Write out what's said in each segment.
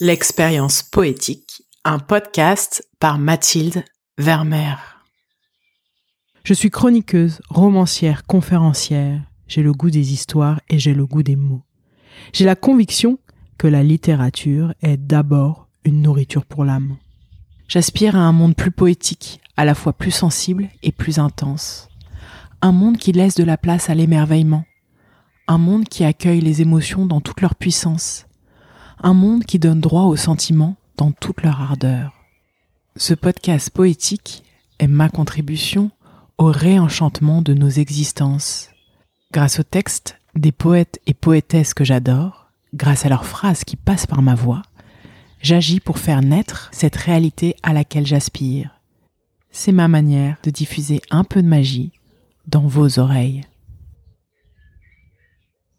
L'expérience poétique, un podcast par Mathilde Vermeer. Je suis chroniqueuse, romancière, conférencière. J'ai le goût des histoires et j'ai le goût des mots. J'ai la conviction que la littérature est d'abord une nourriture pour l'âme. J'aspire à un monde plus poétique, à la fois plus sensible et plus intense. Un monde qui laisse de la place à l'émerveillement. Un monde qui accueille les émotions dans toute leur puissance un monde qui donne droit aux sentiments dans toute leur ardeur. Ce podcast poétique est ma contribution au réenchantement de nos existences. Grâce aux textes des poètes et poétesses que j'adore, grâce à leurs phrases qui passent par ma voix, j'agis pour faire naître cette réalité à laquelle j'aspire. C'est ma manière de diffuser un peu de magie dans vos oreilles.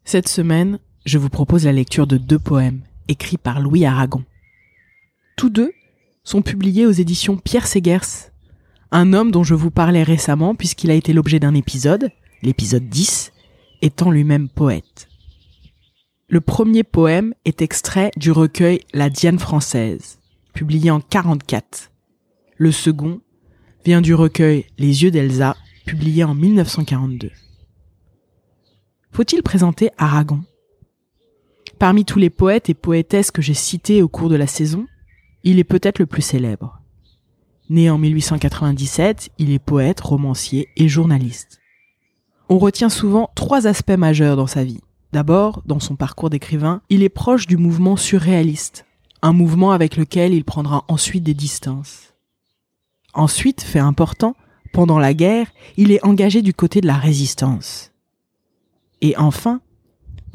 Cette semaine, je vous propose la lecture de deux poèmes écrit par Louis Aragon. Tous deux sont publiés aux éditions Pierre Segers, un homme dont je vous parlais récemment puisqu'il a été l'objet d'un épisode, l'épisode 10, étant lui-même poète. Le premier poème est extrait du recueil La Diane française, publié en 44. Le second vient du recueil Les yeux d'Elsa, publié en 1942. Faut-il présenter Aragon? Parmi tous les poètes et poétesses que j'ai cités au cours de la saison, il est peut-être le plus célèbre. Né en 1897, il est poète, romancier et journaliste. On retient souvent trois aspects majeurs dans sa vie. D'abord, dans son parcours d'écrivain, il est proche du mouvement surréaliste, un mouvement avec lequel il prendra ensuite des distances. Ensuite, fait important, pendant la guerre, il est engagé du côté de la résistance. Et enfin,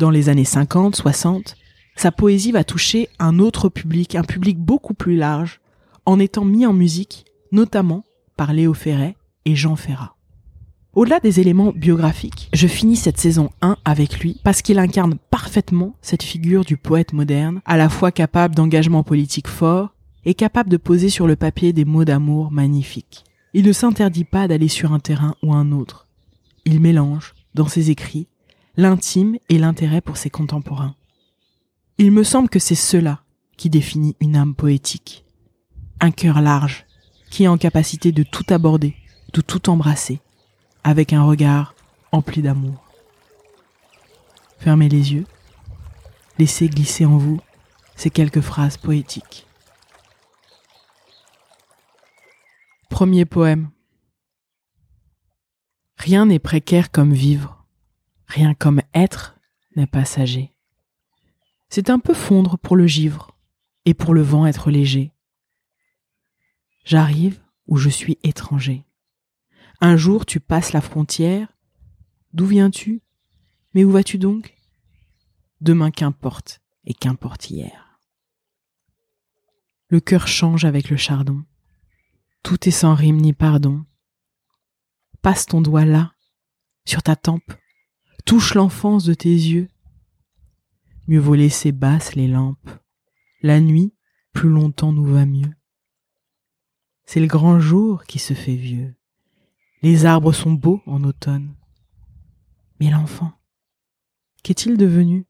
dans les années 50, 60, sa poésie va toucher un autre public, un public beaucoup plus large, en étant mis en musique, notamment par Léo Ferret et Jean Ferrat. Au-delà des éléments biographiques, je finis cette saison 1 avec lui parce qu'il incarne parfaitement cette figure du poète moderne, à la fois capable d'engagement politique fort et capable de poser sur le papier des mots d'amour magnifiques. Il ne s'interdit pas d'aller sur un terrain ou un autre. Il mélange, dans ses écrits, l'intime et l'intérêt pour ses contemporains. Il me semble que c'est cela qui définit une âme poétique. Un cœur large, qui est en capacité de tout aborder, de tout embrasser, avec un regard empli d'amour. Fermez les yeux, laissez glisser en vous ces quelques phrases poétiques. Premier poème. Rien n'est précaire comme vivre. Rien comme être n'est passager. C'est un peu fondre pour le givre et pour le vent être léger. J'arrive où je suis étranger. Un jour tu passes la frontière. D'où viens-tu? Mais où vas-tu donc? Demain qu'importe et qu'importe hier. Le cœur change avec le chardon. Tout est sans rime ni pardon. Passe ton doigt là, sur ta tempe, touche l'enfance de tes yeux. Mieux vaut laisser basses les lampes. La nuit, plus longtemps nous va mieux. C'est le grand jour qui se fait vieux. Les arbres sont beaux en automne. Mais l'enfant, qu'est-il devenu?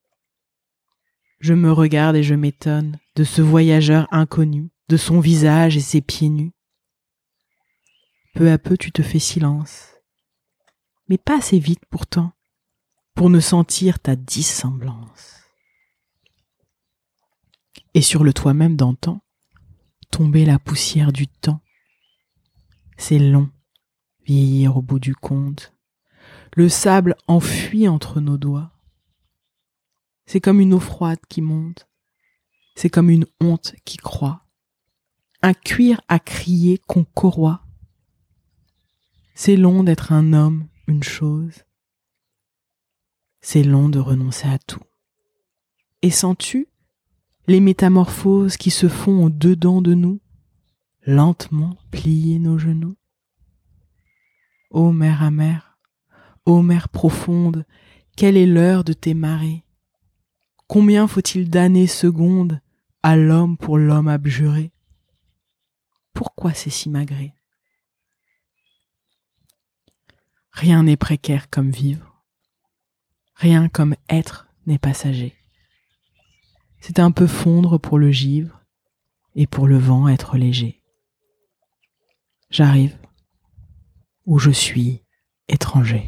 Je me regarde et je m'étonne de ce voyageur inconnu, de son visage et ses pieds nus. Peu à peu tu te fais silence, mais pas assez vite pourtant pour ne sentir ta dissemblance. Et sur le toit même d'antan, tomber la poussière du temps. C'est long, vieillir au bout du compte. Le sable enfuit entre nos doigts. C'est comme une eau froide qui monte. C'est comme une honte qui croît. Un cuir à crier qu'on corroie. C'est long d'être un homme, une chose. C'est long de renoncer à tout. Et sens-tu les métamorphoses qui se font au-dedans de nous, lentement plier nos genoux? Ô mer amère, ô mer profonde, quelle est l'heure de tes marées? Combien faut-il d'années secondes à l'homme pour l'homme abjuré Pourquoi c'est si magré Rien n'est précaire comme vivre. Rien comme être n'est passager. c'est un peu fondre pour le givre et pour le vent être léger. J'arrive où je suis étranger.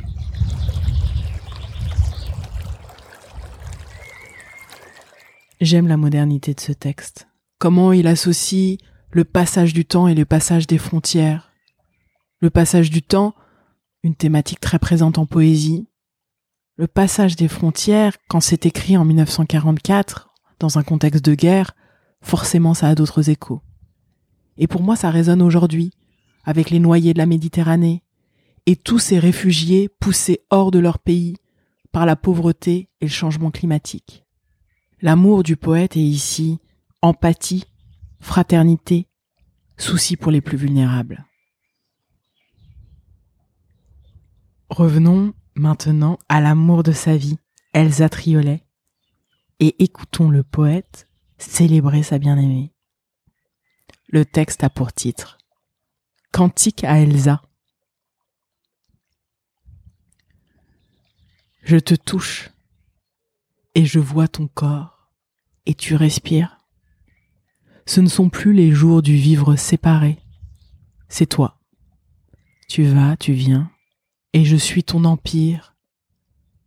J'aime la modernité de ce texte. Comment il associe le passage du temps et le passage des frontières. Le passage du temps, une thématique très présente en poésie. Le passage des frontières, quand c'est écrit en 1944, dans un contexte de guerre, forcément ça a d'autres échos. Et pour moi, ça résonne aujourd'hui, avec les noyés de la Méditerranée, et tous ces réfugiés poussés hors de leur pays par la pauvreté et le changement climatique. L'amour du poète est ici empathie, fraternité, souci pour les plus vulnérables. Revenons maintenant à l'amour de sa vie, Elsa Triolet, et écoutons le poète célébrer sa bien-aimée. Le texte a pour titre Cantique à Elsa. Je te touche et je vois ton corps et tu respires. Ce ne sont plus les jours du vivre séparé, c'est toi. Tu vas, tu viens, et je suis ton empire,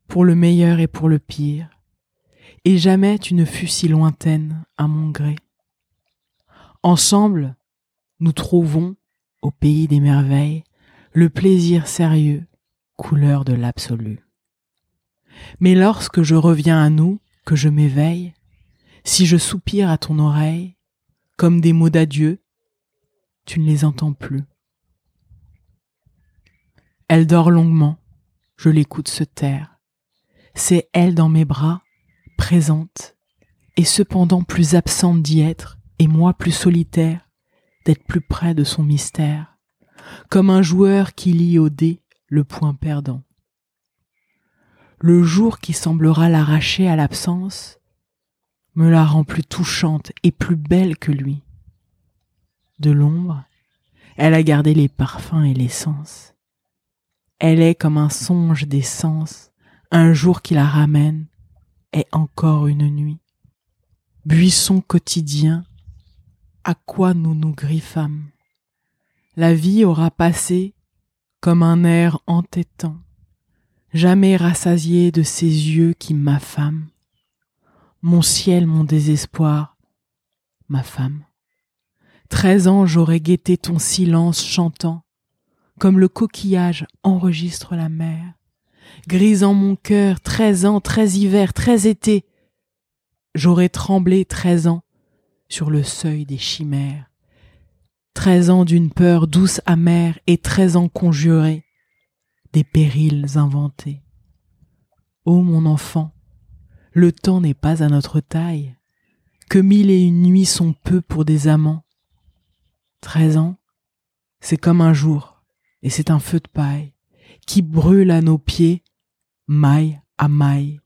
pour le meilleur et pour le pire, et jamais tu ne fus si lointaine à mon gré. Ensemble, nous trouvons, au pays des merveilles, le plaisir sérieux, couleur de l'absolu. Mais lorsque je reviens à nous, que je m'éveille, si je soupire à ton oreille, comme des mots d'adieu, tu ne les entends plus. Elle dort longuement, je l'écoute se taire. C'est elle dans mes bras, présente, et cependant plus absente d'y être, et moi plus solitaire, d'être plus près de son mystère, comme un joueur qui lit au dé le point perdant le jour qui semblera l'arracher à l'absence me la rend plus touchante et plus belle que lui. De l'ombre, elle a gardé les parfums et l'essence. Elle est comme un songe des sens, un jour qui la ramène est encore une nuit. Buisson quotidien, à quoi nous nous griffâmes? La vie aura passé comme un air entêtant jamais rassasié de ces yeux qui m'affament. Mon ciel, mon désespoir, ma femme. Treize ans j'aurais guetté ton silence chantant, comme le coquillage enregistre la mer, grisant mon cœur, treize ans, treize hivers, treize étés. J'aurais tremblé treize ans sur le seuil des chimères, treize ans d'une peur douce amère et treize ans conjurés des périls inventés. Ô mon enfant, le temps n'est pas à notre taille, que mille et une nuits sont peu pour des amants. Treize ans, c'est comme un jour, et c'est un feu de paille qui brûle à nos pieds, maille à maille,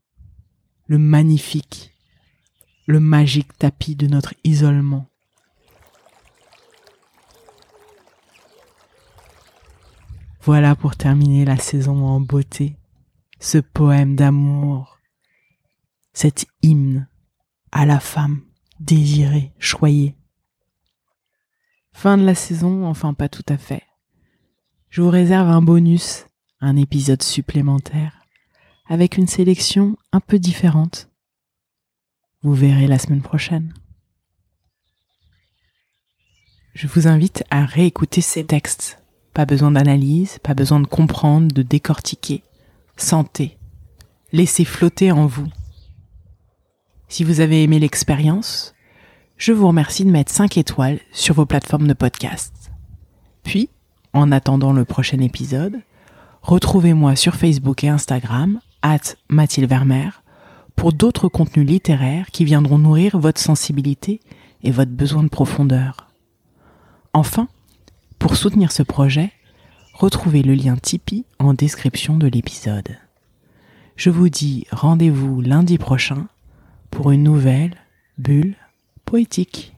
le magnifique, le magique tapis de notre isolement. Voilà pour terminer la saison en beauté, ce poème d'amour, cet hymne à la femme désirée, choyée. Fin de la saison, enfin pas tout à fait. Je vous réserve un bonus, un épisode supplémentaire, avec une sélection un peu différente. Vous verrez la semaine prochaine. Je vous invite à réécouter ces textes pas besoin d'analyse, pas besoin de comprendre, de décortiquer. Sentez. Laissez flotter en vous. Si vous avez aimé l'expérience, je vous remercie de mettre 5 étoiles sur vos plateformes de podcast. Puis, en attendant le prochain épisode, retrouvez-moi sur Facebook et Instagram, at Mathilde Vermeer, pour d'autres contenus littéraires qui viendront nourrir votre sensibilité et votre besoin de profondeur. Enfin, pour soutenir ce projet, retrouvez le lien Tipeee en description de l'épisode. Je vous dis rendez-vous lundi prochain pour une nouvelle bulle poétique.